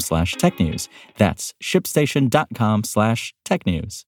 slash technews. That's shipstation.com slash technews.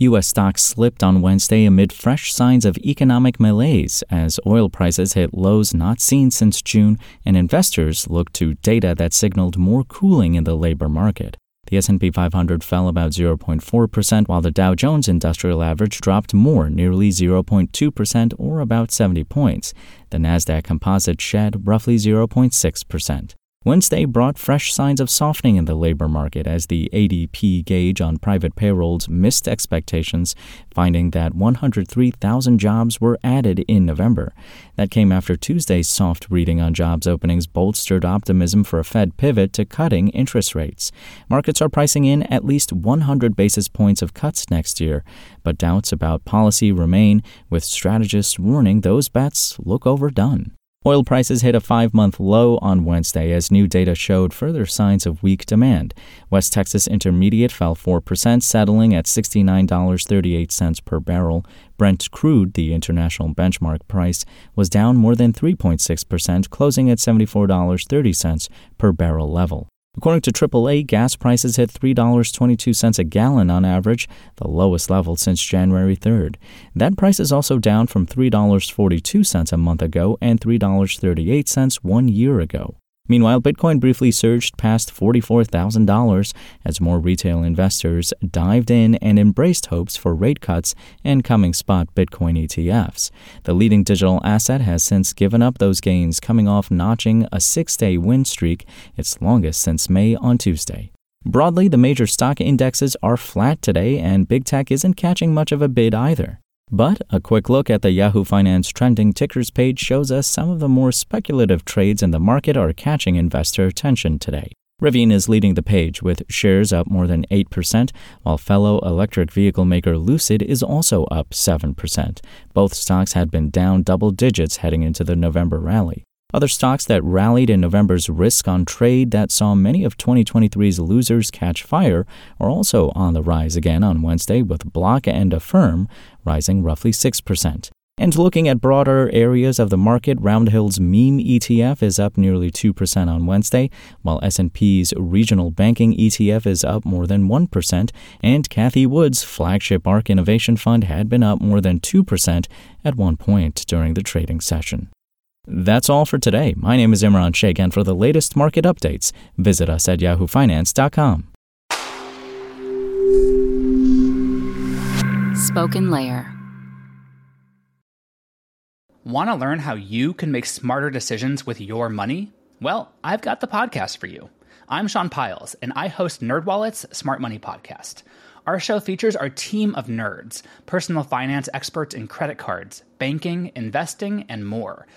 U.S. stocks slipped on Wednesday amid fresh signs of economic malaise as oil prices hit lows not seen since June and investors looked to data that signaled more cooling in the labor market. The S&P 500 fell about 0.4% while the Dow Jones Industrial Average dropped more, nearly 0.2% or about 70 points. The Nasdaq Composite shed roughly 0.6%. Wednesday brought fresh signs of softening in the labor market as the ADP gauge on private payrolls missed expectations, finding that 103,000 jobs were added in November. That came after Tuesday's soft reading on jobs openings bolstered optimism for a Fed pivot to cutting interest rates. Markets are pricing in at least 100 basis points of cuts next year, but doubts about policy remain, with strategists warning those bets look overdone. Oil prices hit a five month low on Wednesday as new data showed further signs of weak demand. West Texas Intermediate fell 4%, settling at $69.38 per barrel. Brent crude, the international benchmark price, was down more than 3.6%, closing at $74.30 per barrel level. According to AAA, gas prices hit $3.22 a gallon on average, the lowest level since January 3rd. That price is also down from $3.42 a month ago and $3.38 one year ago. Meanwhile, Bitcoin briefly surged past $44,000 as more retail investors dived in and embraced hopes for rate cuts and coming spot Bitcoin ETFs. The leading digital asset has since given up those gains, coming off notching a six day win streak, its longest since May on Tuesday. Broadly, the major stock indexes are flat today, and big tech isn't catching much of a bid either. But a quick look at the Yahoo Finance trending tickers page shows us some of the more speculative trades in the market are catching investor attention today. Rivian is leading the page with shares up more than 8%, while fellow electric vehicle maker Lucid is also up 7%. Both stocks had been down double digits heading into the November rally. Other stocks that rallied in November's risk on trade that saw many of 2023's losers catch fire are also on the rise again on Wednesday, with Block and Affirm rising roughly 6%. And looking at broader areas of the market, Roundhill's meme ETF is up nearly 2% on Wednesday, while S&P's regional banking ETF is up more than 1%, and Cathie Wood's flagship ARK Innovation Fund had been up more than 2% at one point during the trading session. That's all for today. My name is Imran Sheikh, and for the latest market updates, visit us at yahoofinance.com. Spoken Layer. Want to learn how you can make smarter decisions with your money? Well, I've got the podcast for you. I'm Sean Pyles, and I host NerdWallet's Smart Money Podcast. Our show features our team of nerds, personal finance experts in credit cards, banking, investing, and more –